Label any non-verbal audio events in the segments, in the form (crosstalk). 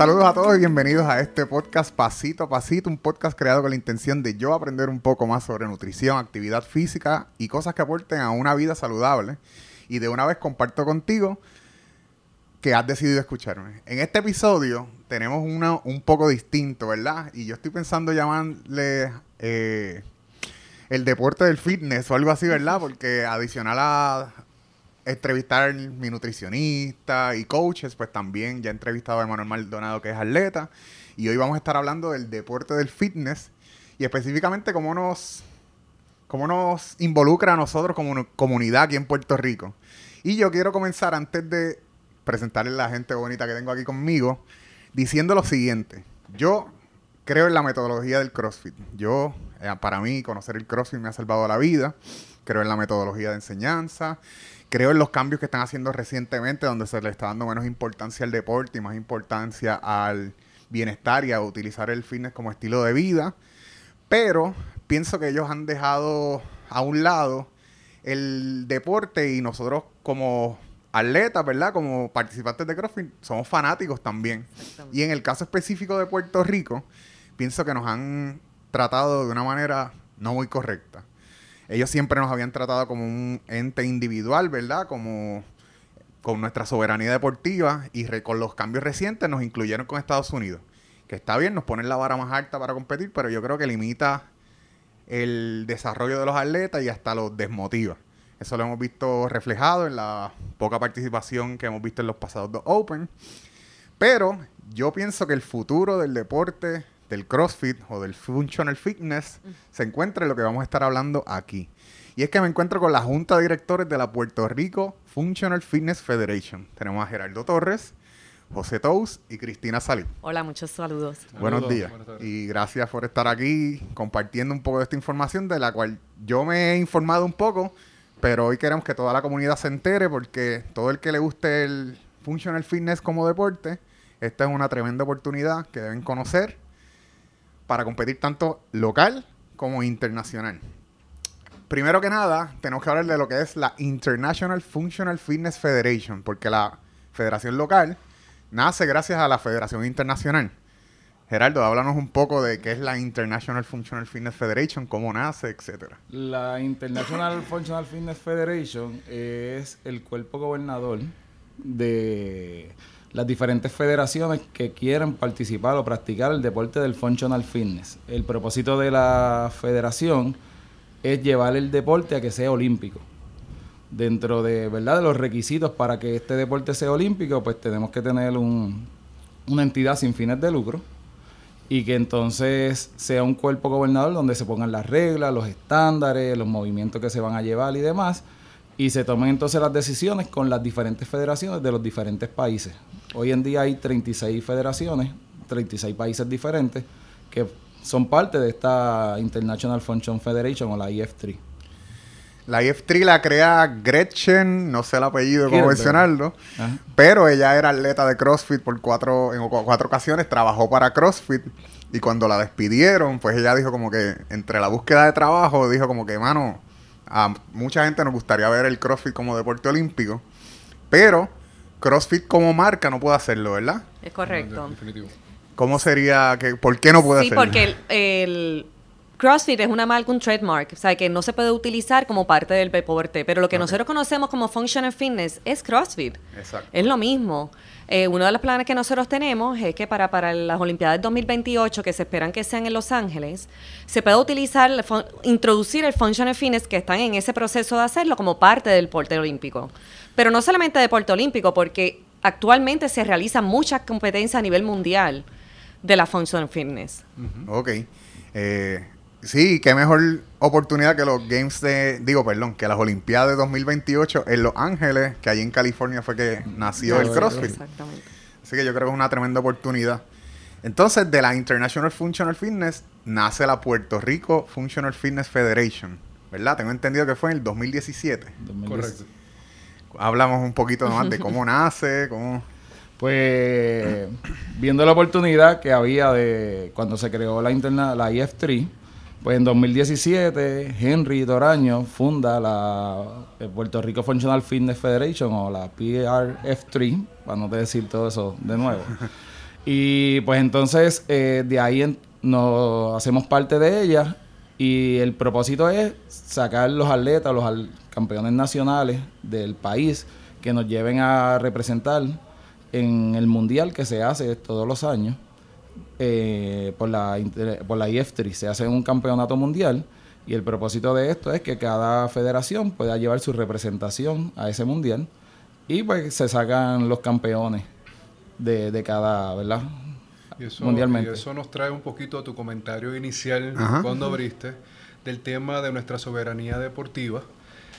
Saludos a todos y bienvenidos a este podcast Pasito a Pasito, un podcast creado con la intención de yo aprender un poco más sobre nutrición, actividad física y cosas que aporten a una vida saludable. Y de una vez comparto contigo que has decidido escucharme. En este episodio tenemos uno un poco distinto, ¿verdad? Y yo estoy pensando llamarle eh, el deporte del fitness o algo así, ¿verdad? (laughs) Porque adicional a entrevistar mi nutricionista y coaches, pues también ya he entrevistado a Emanuel Maldonado, que es atleta. Y hoy vamos a estar hablando del deporte del fitness y específicamente cómo nos, cómo nos involucra a nosotros como comunidad aquí en Puerto Rico. Y yo quiero comenzar antes de presentarle a la gente bonita que tengo aquí conmigo, diciendo lo siguiente. Yo creo en la metodología del CrossFit. Yo, eh, para mí, conocer el CrossFit me ha salvado la vida. Creo en la metodología de enseñanza creo en los cambios que están haciendo recientemente, donde se le está dando menos importancia al deporte y más importancia al bienestar y a utilizar el fitness como estilo de vida. Pero pienso que ellos han dejado a un lado el deporte y nosotros como atletas, ¿verdad? Como participantes de CrossFit, somos fanáticos también. Y en el caso específico de Puerto Rico, pienso que nos han tratado de una manera no muy correcta ellos siempre nos habían tratado como un ente individual, ¿verdad? Como con nuestra soberanía deportiva y con los cambios recientes nos incluyeron con Estados Unidos. Que está bien, nos ponen la vara más alta para competir, pero yo creo que limita el desarrollo de los atletas y hasta los desmotiva. Eso lo hemos visto reflejado en la poca participación que hemos visto en los pasados dos Open. Pero yo pienso que el futuro del deporte del CrossFit o del Functional Fitness se encuentra en lo que vamos a estar hablando aquí. Y es que me encuentro con la Junta de Directores de la Puerto Rico Functional Fitness Federation. Tenemos a Gerardo Torres, José Tous y Cristina Salí. Hola, muchos saludos. Buenos días. y gracias por estar aquí compartiendo un poco de esta información de la cual yo me he informado un poco, pero hoy queremos que toda la comunidad se entere porque todo el que le guste el Functional Fitness como deporte, esta es una tremenda oportunidad que deben conocer para competir tanto local como internacional. Primero que nada, tenemos que hablar de lo que es la International Functional Fitness Federation, porque la federación local nace gracias a la Federación Internacional. Gerardo, háblanos un poco de qué es la International Functional Fitness Federation, cómo nace, etcétera. La International Functional Fitness Federation es el cuerpo gobernador de las diferentes federaciones que quieren participar o practicar el deporte del functional fitness. El propósito de la federación es llevar el deporte a que sea olímpico. Dentro de, ¿verdad? de los requisitos para que este deporte sea olímpico, pues tenemos que tener un, una entidad sin fines de lucro y que entonces sea un cuerpo gobernador donde se pongan las reglas, los estándares, los movimientos que se van a llevar y demás y se tomen entonces las decisiones con las diferentes federaciones de los diferentes países. Hoy en día hay 36 federaciones, 36 países diferentes que son parte de esta International Function Federation o la IF3. La IF3 la crea Gretchen, no sé el apellido, cómo mencionarlo, pero ella era atleta de CrossFit por cuatro, en cuatro ocasiones, trabajó para CrossFit y cuando la despidieron, pues ella dijo como que entre la búsqueda de trabajo, dijo como que, mano, a mucha gente nos gustaría ver el CrossFit como deporte olímpico, pero CrossFit como marca no puede hacerlo, ¿verdad? Es correcto. ¿Cómo sería? Que, ¿Por qué no puede hacerlo? Sí, porque el, CrossFit es una marca, un trademark, o sea, que no se puede utilizar como parte del deporte, pero lo que nosotros conocemos como Functional Fitness es CrossFit. Exacto. Es lo mismo. Eh, uno de los planes que nosotros tenemos es que para, para las Olimpiadas 2028, que se esperan que sean en Los Ángeles, se pueda utilizar, introducir el Functional Fitness, que están en ese proceso de hacerlo, como parte del deporte olímpico. Pero no solamente deporte olímpico, porque actualmente se realizan muchas competencias a nivel mundial de la Functional Fitness. Ok. Eh, Sí, qué mejor oportunidad que los Games de, digo, perdón, que las Olimpiadas de 2028 en Los Ángeles, que allí en California fue que nació el CrossFit. Exactamente. Así que yo creo que es una tremenda oportunidad. Entonces, de la International Functional Fitness nace la Puerto Rico Functional Fitness Federation, ¿verdad? Tengo entendido que fue en el 2017. Correcto. Hablamos un poquito más de cómo nace, cómo... Pues viendo la oportunidad que había de cuando se creó la interna, la IF3, pues en 2017, Henry Doraño funda la Puerto Rico Functional Fitness Federation o la PRF3, para no te decir todo eso de nuevo. (laughs) Y pues entonces eh, de ahí nos hacemos parte de ella y el propósito es sacar los atletas, los campeones nacionales del país que nos lleven a representar en el mundial que se hace todos los años eh, por, la, por la IF3. Se hace un campeonato mundial y el propósito de esto es que cada federación pueda llevar su representación a ese mundial y pues se sacan los campeones de, de cada, ¿verdad? Y eso, Mundialmente. Y eso nos trae un poquito a tu comentario inicial cuando abriste del tema de nuestra soberanía deportiva.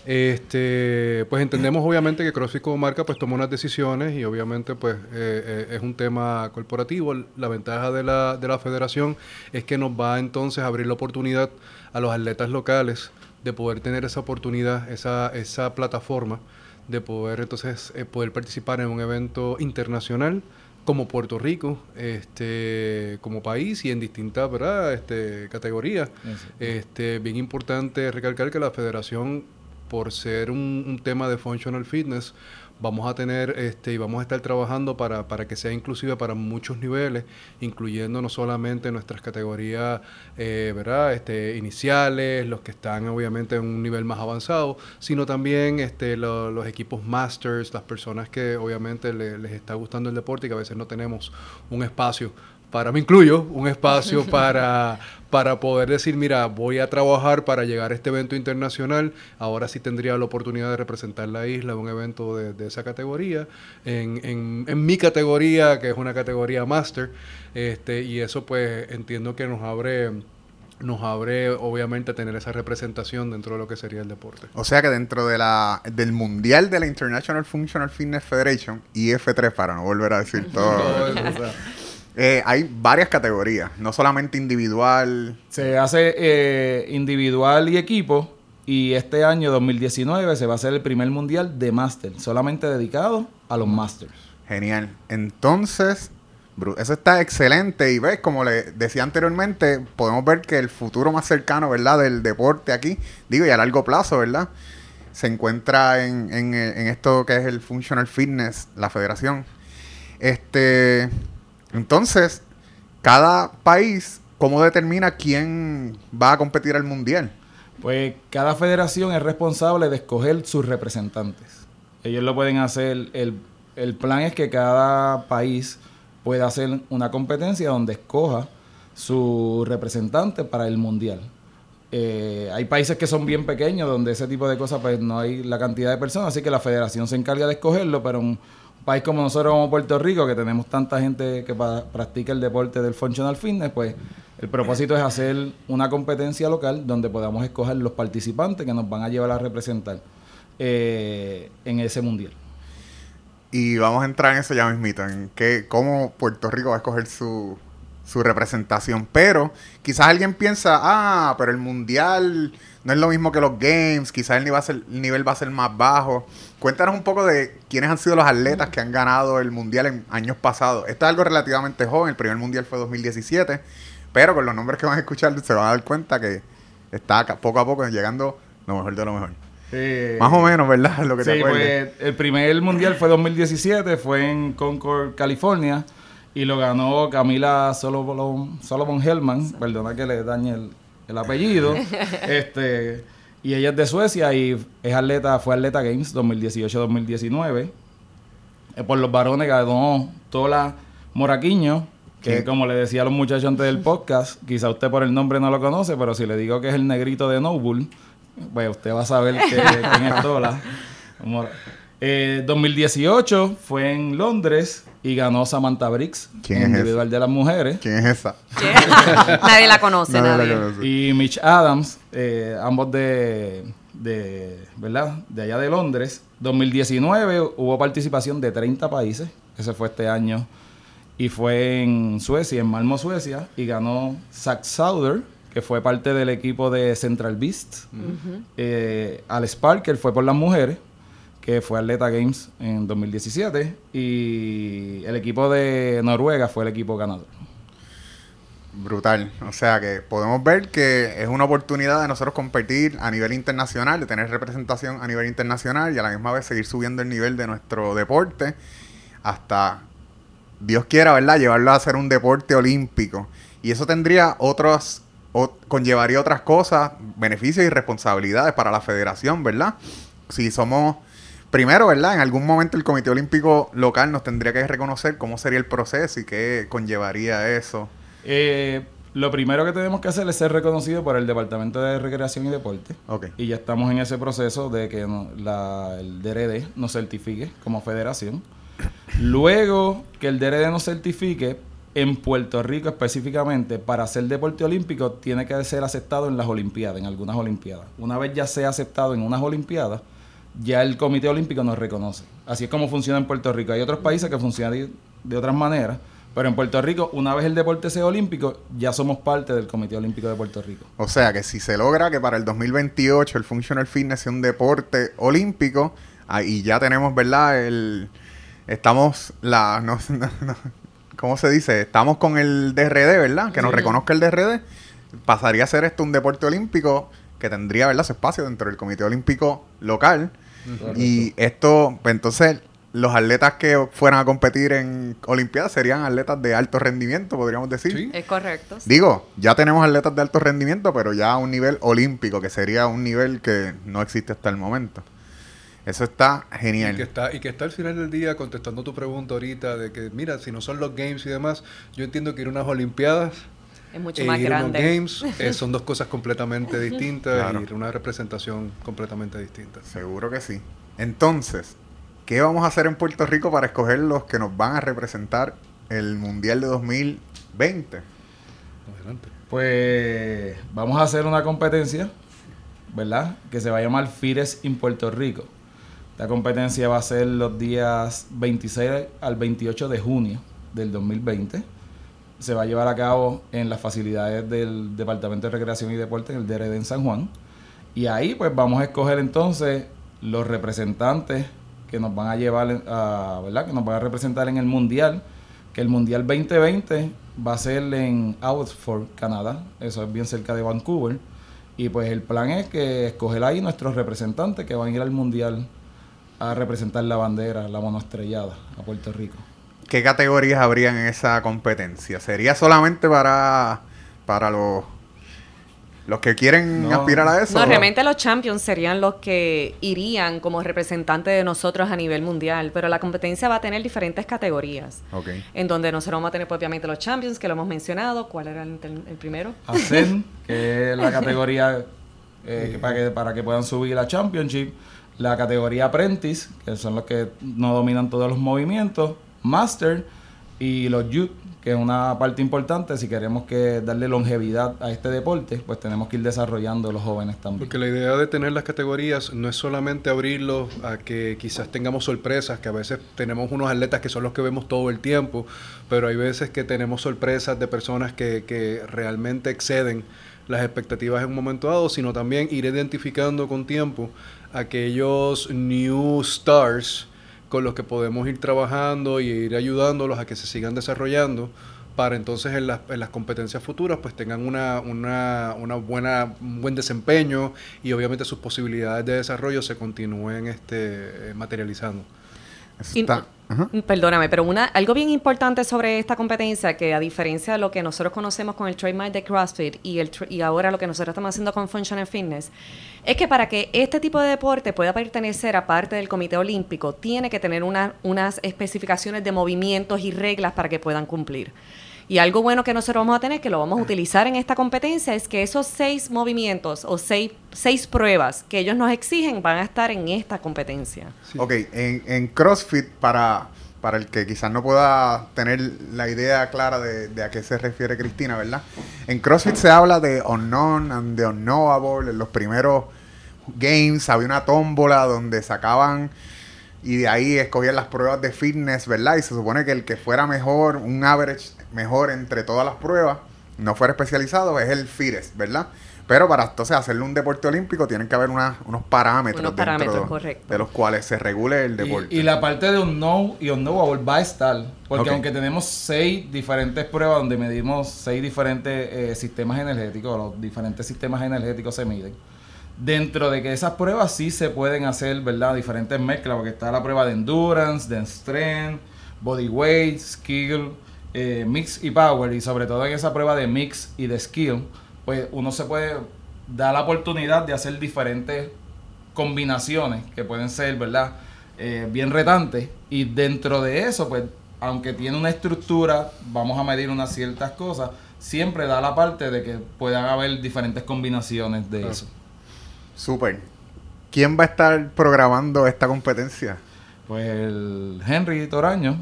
Este, pues entendemos obviamente que CrossFit como marca pues toma unas decisiones y obviamente pues eh, eh, es un tema corporativo. La ventaja de la, de la federación es que nos va entonces a abrir la oportunidad a los atletas locales de poder tener esa oportunidad, esa, esa plataforma de poder entonces eh, poder participar en un evento internacional como Puerto Rico, este, como país y en distintas ¿verdad? Este, categorías. Este, bien importante recalcar que la federación, por ser un, tema de functional fitness, vamos a tener este, y vamos a estar trabajando para, para que sea inclusiva para muchos niveles, incluyendo no solamente nuestras categorías eh, ¿verdad? Este, iniciales, los que están obviamente en un nivel más avanzado, sino también este, los equipos masters, las personas que obviamente les está gustando el deporte y que a veces no tenemos un espacio para, me incluyo, un espacio (laughs) para, para poder decir, mira, voy a trabajar para llegar a este evento internacional, ahora sí tendría la oportunidad de representar la isla en un evento de, esa categoría, en, en, en, mi categoría, que es una categoría máster, este, y eso pues entiendo que nos abre nos abre obviamente tener esa representación dentro de lo que sería el deporte. O sea que dentro de la del mundial de la International Functional Fitness Federation, IF3 para no volver a decir (laughs) todo. Eh, hay varias categorías, no solamente individual. Se hace eh, individual y equipo. Y este año 2019 se va a hacer el primer mundial de máster, solamente dedicado a los masters. Genial. Entonces, eso está excelente. Y ves, como le decía anteriormente, podemos ver que el futuro más cercano, ¿verdad?, del deporte aquí, digo, y a largo plazo, ¿verdad?, se encuentra en, en, en esto que es el Functional Fitness, la federación. Este, entonces, cada país, ¿cómo determina quién va a competir al mundial? Pues cada federación es responsable de escoger sus representantes. Ellos lo pueden hacer. El, el plan es que cada país pueda hacer una competencia donde escoja su representante para el mundial. Eh, hay países que son bien pequeños donde ese tipo de cosas pues no hay la cantidad de personas, así que la federación se encarga de escogerlo, pero país como nosotros, como Puerto Rico, que tenemos tanta gente que practica el deporte del functional fitness, pues el propósito es hacer una competencia local donde podamos escoger los participantes que nos van a llevar a representar eh, en ese mundial. Y vamos a entrar en eso ya mismito, que, cómo Puerto Rico va a escoger su, su representación. Pero quizás alguien piensa, ah, pero el mundial no es lo mismo que los games, quizás el nivel, va a ser, el nivel va a ser más bajo. Cuéntanos un poco de quiénes han sido los atletas que han ganado el mundial en años pasados. Esto es algo relativamente joven, el primer mundial fue 2017, pero con los nombres que van a escuchar se van a dar cuenta que está poco a poco llegando lo mejor de lo mejor. Más o menos, ¿verdad? (laughs) Lo que sí, pues, el primer mundial fue 2017, fue en Concord, California. Y lo ganó Camila Solomon, Solomon Hellman, perdona que le dañe el, apellido. (laughs) este Y ella es de Suecia y es atleta, fue atleta Games 2018-2019. Eh, por los varones ganó Tola Moraquiño, que como le decía a los muchachos antes del podcast, quizá usted por el nombre no lo conoce, pero si le digo que es el negrito de Noble, pues usted va a saber que, (laughs) quién es Tola. 2018 eh, fue en Londres y ganó Samantha Briggs individual de las mujeres. ¿Quién es esa? (laughs) nadie la conoce, nadie. Y Mitch Adams, eh, ambos de, de, ¿verdad? De allá de Londres. 2019 hubo participación de 30 países. Ese fue este año. Y fue en Suecia, en Malmo, Suecia. Y ganó Zach Sauder, que fue parte del equipo de Central Beast. Eh, Al Sparker fue por las mujeres que fue Atleta Games en 2017 y el equipo de Noruega fue el equipo ganador. Brutal. O sea que podemos ver que es una oportunidad de nosotros competir a nivel internacional, de tener representación a nivel internacional y a la misma vez seguir subiendo el nivel de nuestro deporte hasta Dios quiera, ¿verdad? Llevarlo a hacer un deporte olímpico. Y eso tendría otros, conllevaría otras cosas, beneficios y responsabilidades para la federación, ¿verdad? Si somos, primero, ¿verdad? En algún momento el Comité Olímpico local nos tendría que reconocer cómo sería el proceso y qué conllevaría eso. Eh, lo primero que tenemos que hacer es ser reconocido por el Departamento de Recreación y Deporte. Okay. Y ya estamos en ese proceso de que el DRD nos certifique como federación. Luego que el DRD nos certifique, en Puerto Rico específicamente, para hacer deporte olímpico, tiene que ser aceptado en las Olimpiadas, en algunas Olimpiadas. Una vez ya sea aceptado en unas Olimpiadas, ya el Comité Olímpico nos reconoce. Así es como funciona en Puerto Rico. Hay otros países que funcionan de otras maneras pero en Puerto Rico, una vez el deporte sea olímpico, ya somos parte del Comité Olímpico de Puerto Rico. O sea que si se logra que para el 2028 el Functional Fitness sea un deporte olímpico, ahí ya tenemos, ¿verdad? El, estamos, la, no, (laughs) ¿cómo se dice? Estamos con el DRD, ¿verdad? Que nos reconozca el DRD. Pasaría a ser esto un deporte olímpico que tendría, ¿verdad? Su espacio dentro del Comité Olímpico local. Y esto, pues entonces los atletas que fueran a competir en Olimpiadas serían atletas de alto rendimiento, podríamos decir. Sí. Es correcto. Digo, ya tenemos atletas de alto rendimiento, pero ya a un nivel olímpico, que sería un nivel que no existe hasta el momento. Eso está genial. Y que está, y que está al final del día contestando tu pregunta ahorita de que, mira, si no son los games y demás, yo entiendo que ir a unas Olimpiadas es mucho más grande. Games eh, (laughs) son dos cosas completamente distintas y una representación completamente distinta. Seguro que sí. Entonces, ¿Qué vamos a hacer en Puerto Rico para escoger los que nos van a representar el Mundial de 2020? Adelante. Pues vamos a hacer una competencia, ¿verdad? Que se va a llamar FIRES en Puerto Rico. La competencia va a ser los días 26 al 28 de junio del 2020. Se va a llevar a cabo en las facilidades del Departamento de Recreación y Deporte, en el DRD en San Juan. Y ahí pues vamos a escoger entonces los representantes que nos van a llevar a, ¿verdad? Que nos van a representar en el Mundial, que el Mundial 2020 va a ser en Outford, Canadá, eso es bien cerca de Vancouver. Y pues el plan es que escoger ahí nuestros representantes que van a ir al Mundial a representar la bandera, la monoestrellada, a Puerto Rico. ¿Qué categorías habrían en esa competencia? ¿Sería solamente para, para los los que quieren aspirar a eso. No, realmente los champions serían los que irían como representantes de nosotros a nivel mundial, pero la competencia va a tener diferentes categorías. Okay. En donde nosotros vamos a tener propiamente los champions, que lo hemos mencionado. ¿Cuál era el, primero? Ascend, (laughs) que es la categoría eh, para, que, para que puedan subir la championship. La categoría apprentice, que son los que no dominan todos los movimientos. Master y los youth, que es una parte importante. Si queremos que darle longevidad a este deporte, pues tenemos que ir desarrollando los jóvenes también. Porque la idea de tener las categorías no es solamente abrirlos a que quizás tengamos sorpresas, que a veces tenemos unos atletas que son los que vemos todo el tiempo, pero hay veces que tenemos sorpresas de personas que, que realmente exceden las expectativas en un momento dado, sino también ir identificando con tiempo aquellos new stars con los que podemos ir trabajando y ir ayudándolos a que se sigan desarrollando para entonces en las, en las competencias futuras pues tengan una, una, una, buena, un buen desempeño y obviamente sus posibilidades de desarrollo se continúen este, materializando. Perdóname, pero una, algo bien importante sobre esta competencia, que a diferencia de lo que nosotros conocemos con el trademark de CrossFit y, el y ahora lo que nosotros estamos haciendo con Functional Fitness, es que para que este tipo de deporte pueda pertenecer a parte del Comité Olímpico, tiene que tener unas especificaciones de movimientos y reglas para que puedan cumplir. Y algo bueno que nosotros vamos a tener, que lo vamos a utilizar en esta competencia, es que esos seis movimientos o seis, seis pruebas que ellos nos exigen van a estar en esta competencia. Ok, en, en CrossFit, para, para el que quizás no pueda tener la idea clara de, a qué se refiere Cristina, ¿verdad? En CrossFit se habla de unknown and the unknowable. En los primeros games había una tómbola donde sacaban y de ahí escogían las pruebas de fitness, ¿verdad? Y se supone que el que fuera mejor, un average mejor entre todas las pruebas, no fuera especializado, es el FIRES, ¿verdad? Pero para entonces hacerle un deporte olímpico tienen que haber unos parámetros, de los cuales se regule el deporte. Y, la parte de un no y un no va a estar, porque aunque tenemos seis diferentes pruebas donde medimos seis diferentes eh, sistemas energéticos, los diferentes sistemas energéticos se miden. Dentro de que esas pruebas sí se pueden hacer, ¿verdad? Diferentes mezclas, porque está la prueba de endurance, de strength, bodyweight, skill, eh, mix y power, y sobre todo en esa prueba de mix y de skill, pues uno se puede dar la oportunidad de hacer diferentes combinaciones que pueden ser, ¿verdad? Eh, bien retantes. Y dentro de eso, pues, aunque tiene una estructura, vamos a medir unas ciertas cosas, siempre da la parte de que puedan haber diferentes combinaciones de eso. Súper. ¿Quién va a estar programando esta competencia? Pues el Henry Toraño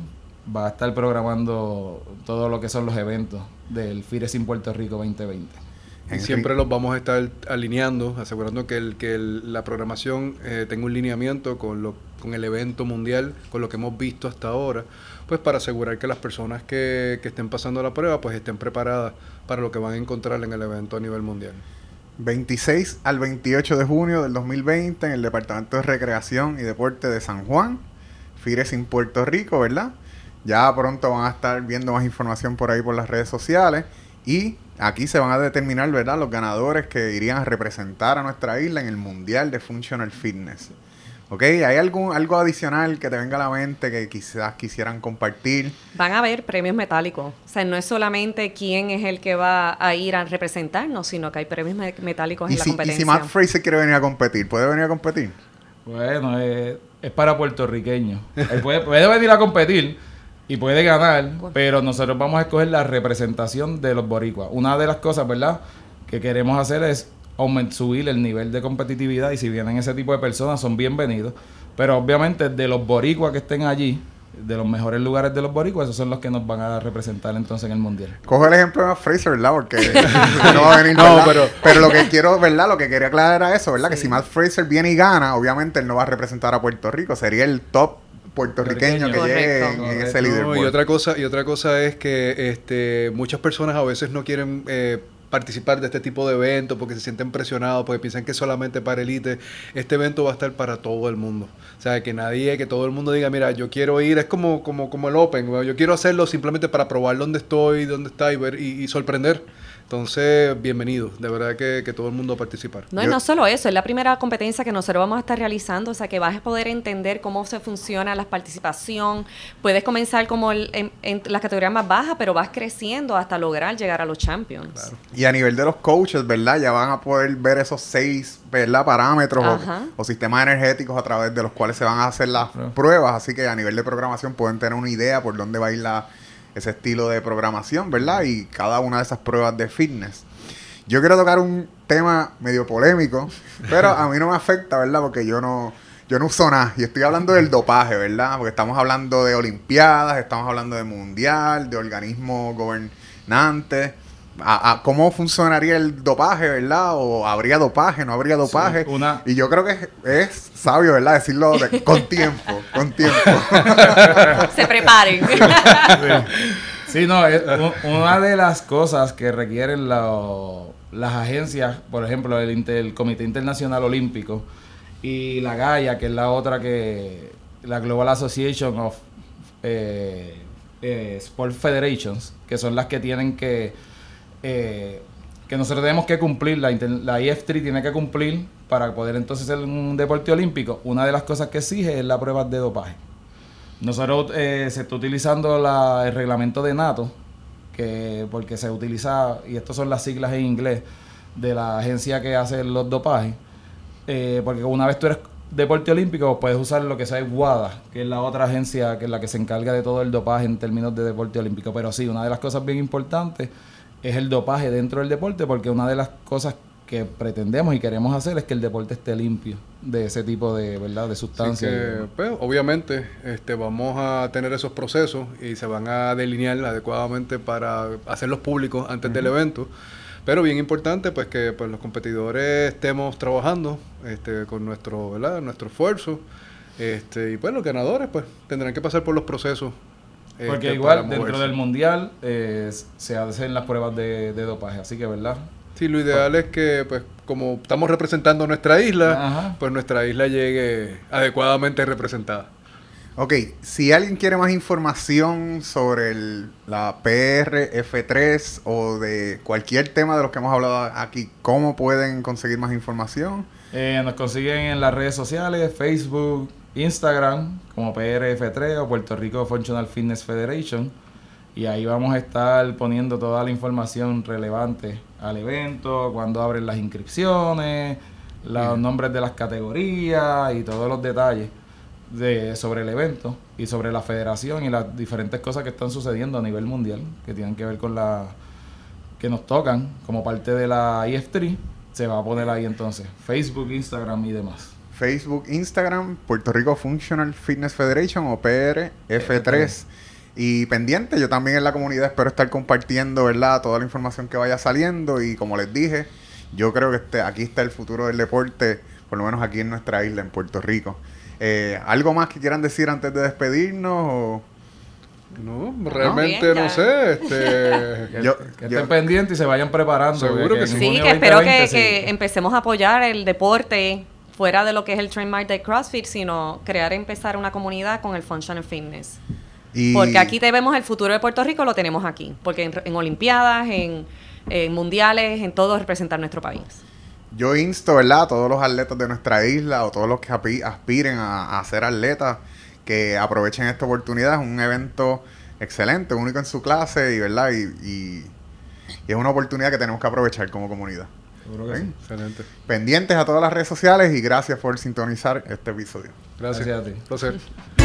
va a estar programando todo lo que son los eventos del FIRES en Puerto Rico 2020. Y siempre los vamos a estar alineando, asegurando que, el, que la programación eh, tenga un lineamiento con, lo, con el evento mundial, con lo que hemos visto hasta ahora, pues para asegurar que las personas que, que estén pasando la prueba pues estén preparadas para lo que van a encontrar en el evento a nivel mundial. 26 al 28 de junio del 2020 en el Departamento de Recreación y Deporte de San Juan, Fires en Puerto Rico, ¿verdad? Ya pronto van a estar viendo más información por ahí por las redes sociales y aquí se van a determinar, ¿verdad?, los ganadores que irían a representar a nuestra isla en el Mundial de Functional Fitness. ¿Ok? ¿Hay algún, algo adicional que te venga a la mente que quizás quisieran compartir? Van a haber premios metálicos. O sea, no es solamente quién es el que va a ir a representarnos, sino que hay premios metálicos en la competencia. ¿Y si Matt Fraser quiere venir a competir? ¿Puede venir a competir? Bueno, es, para puertorriqueños. puede, puede venir a competir y puede ganar, pero nosotros vamos a escoger la representación de los boricuas. Una de las cosas, ¿verdad?, que queremos hacer es aumentar, subir el nivel de competitividad y si vienen ese tipo de personas son bienvenidos. Pero obviamente de los boricuas que estén allí, de los mejores lugares de los boricuas, esos son los que nos van a representar entonces en el mundial. Coge el ejemplo de Fraser, ¿verdad? Porque (laughs) no va a venir, no, pero, pero lo que quiero, ¿verdad? Lo que quería aclarar era eso, ¿verdad? Que si Matt Fraser viene y gana, obviamente él no va a representar a Puerto Rico, sería el top puertorriqueño que llegue en, ese líder. y otra cosa y otra cosa es que este muchas personas a veces no quieren eh, participar de este tipo de eventos porque se sienten presionados, porque piensan que solamente para élite. Este evento va a estar para todo el mundo. O sea, que nadie, que todo el mundo diga, mira, yo quiero ir, es como, como, como el Open, yo quiero hacerlo simplemente para probar dónde estoy, dónde está y ver y sorprender. Entonces, bienvenido. De verdad que, todo el mundo va a participar. No, y no solo eso, es la primera competencia que nosotros vamos a estar realizando, o sea, que vas a poder entender cómo se funciona la participación. Puedes comenzar como en, las categorías más bajas, pero vas creciendo hasta lograr llegar a los champions. Y a nivel de los coaches, ¿verdad? Ya van a poder ver esos seis, ¿verdad? Parámetros o, sistemas energéticos a través de los cuales se van a hacer las pruebas. Así que a nivel de programación pueden tener una idea por dónde va a ir la ese estilo de programación, ¿verdad? Y cada una de esas pruebas de fitness. Yo quiero tocar un tema medio polémico, pero a mí no me afecta, ¿verdad? Porque yo no, yo no uso nada. Y estoy hablando del dopaje, ¿verdad? Porque estamos hablando de Olimpiadas, estamos hablando de Mundial, de organismos gobernantes a, cómo funcionaría el dopaje, ¿verdad? O habría dopaje, no habría dopaje. Y yo creo que es, sabio, ¿verdad? Decirlo (laughs) con tiempo, con tiempo. (laughs) Se preparen. Sí, no, es una de las cosas que requieren las agencias, por ejemplo, el, Comité Internacional Olímpico y la GAIA, que es la otra que, la Global Association of eh, eh, Sport Federations, que son las que tienen que eh, que nosotros tenemos que cumplir, la, la IF3 tiene que cumplir para poder entonces ser un deporte olímpico. Una de las cosas que exige es la prueba de dopaje. Nosotros eh, se está utilizando el reglamento de NATO, que porque se utiliza, y estas son las siglas en inglés, de la agencia que hace los dopajes, eh, porque una vez tú eres deporte olímpico puedes usar lo que sea WADA, que es la otra agencia que es la que se encarga de todo el dopaje en términos de deporte olímpico. Pero sí, una de las cosas bien importantes es el dopaje dentro del deporte, porque una de las cosas que pretendemos y queremos hacer es que el deporte esté limpio de ese tipo de verdad de sustancias. pues, obviamente este, vamos a tener esos procesos y se van a delinear adecuadamente para hacerlos públicos antes del evento. Pero bien importante pues que pues, los competidores estemos trabajando este, con nuestro, ¿verdad? nuestro esfuerzo. Este, y pues los ganadores pues tendrán que pasar por los procesos porque este, igual dentro del mundial eh, se hacen las pruebas de, dopaje, así que verdad. Sí, lo ideal es que, pues, como estamos representando nuestra isla, pues nuestra isla llegue adecuadamente representada. Ok, si alguien quiere más información sobre el, la PRF3 o de cualquier tema de los que hemos hablado aquí, ¿cómo pueden conseguir más información? Eh, nos consiguen en las redes sociales, Facebook, Instagram como PRF3 o Puerto Rico Functional Fitness Federation. Y ahí vamos a estar poniendo toda la información relevante al evento, cuando abren las inscripciones, los nombres de las categorías y todos los detalles de, sobre el evento y sobre la federación y las diferentes cosas que están sucediendo a nivel mundial que tienen que ver con la que nos tocan como parte de la IF3 se va a poner ahí entonces Facebook, Instagram y demás. Facebook, Instagram, Puerto Rico Functional Fitness Federation o PRF3. Y pendiente, yo también en la comunidad espero estar compartiendo, ¿verdad? Toda la información que vaya saliendo y como les dije, yo creo que este, aquí está el futuro del deporte, por lo menos aquí en nuestra isla, en Puerto Rico. Eh, ¿Algo más que quieran decir antes de despedirnos? No, realmente no, sé. Este, (laughs) que, estén pendientes y se vayan preparando. Seguro que, sí. Sí, que espero que, empecemos a apoyar el deporte fuera de lo que es el trademark de CrossFit, sino crear, empezar una comunidad con el Functional Fitness. Porque aquí vemos el futuro de Puerto Rico, lo tenemos aquí. Porque en, Olimpiadas, en, mundiales, en todo representar nuestro país. Yo insto, ¿verdad? A todos los atletas de nuestra isla o todos los que aspiren a, a ser atletas que aprovechen esta oportunidad. Es un evento excelente, único en su clase y, ¿verdad? Y, es una oportunidad que tenemos que aprovechar como comunidad. Seguro que sí. Excelente. Pendientes a todas las redes sociales y gracias por sintonizar este episodio. Gracias, gracias a ti. Placer. (laughs)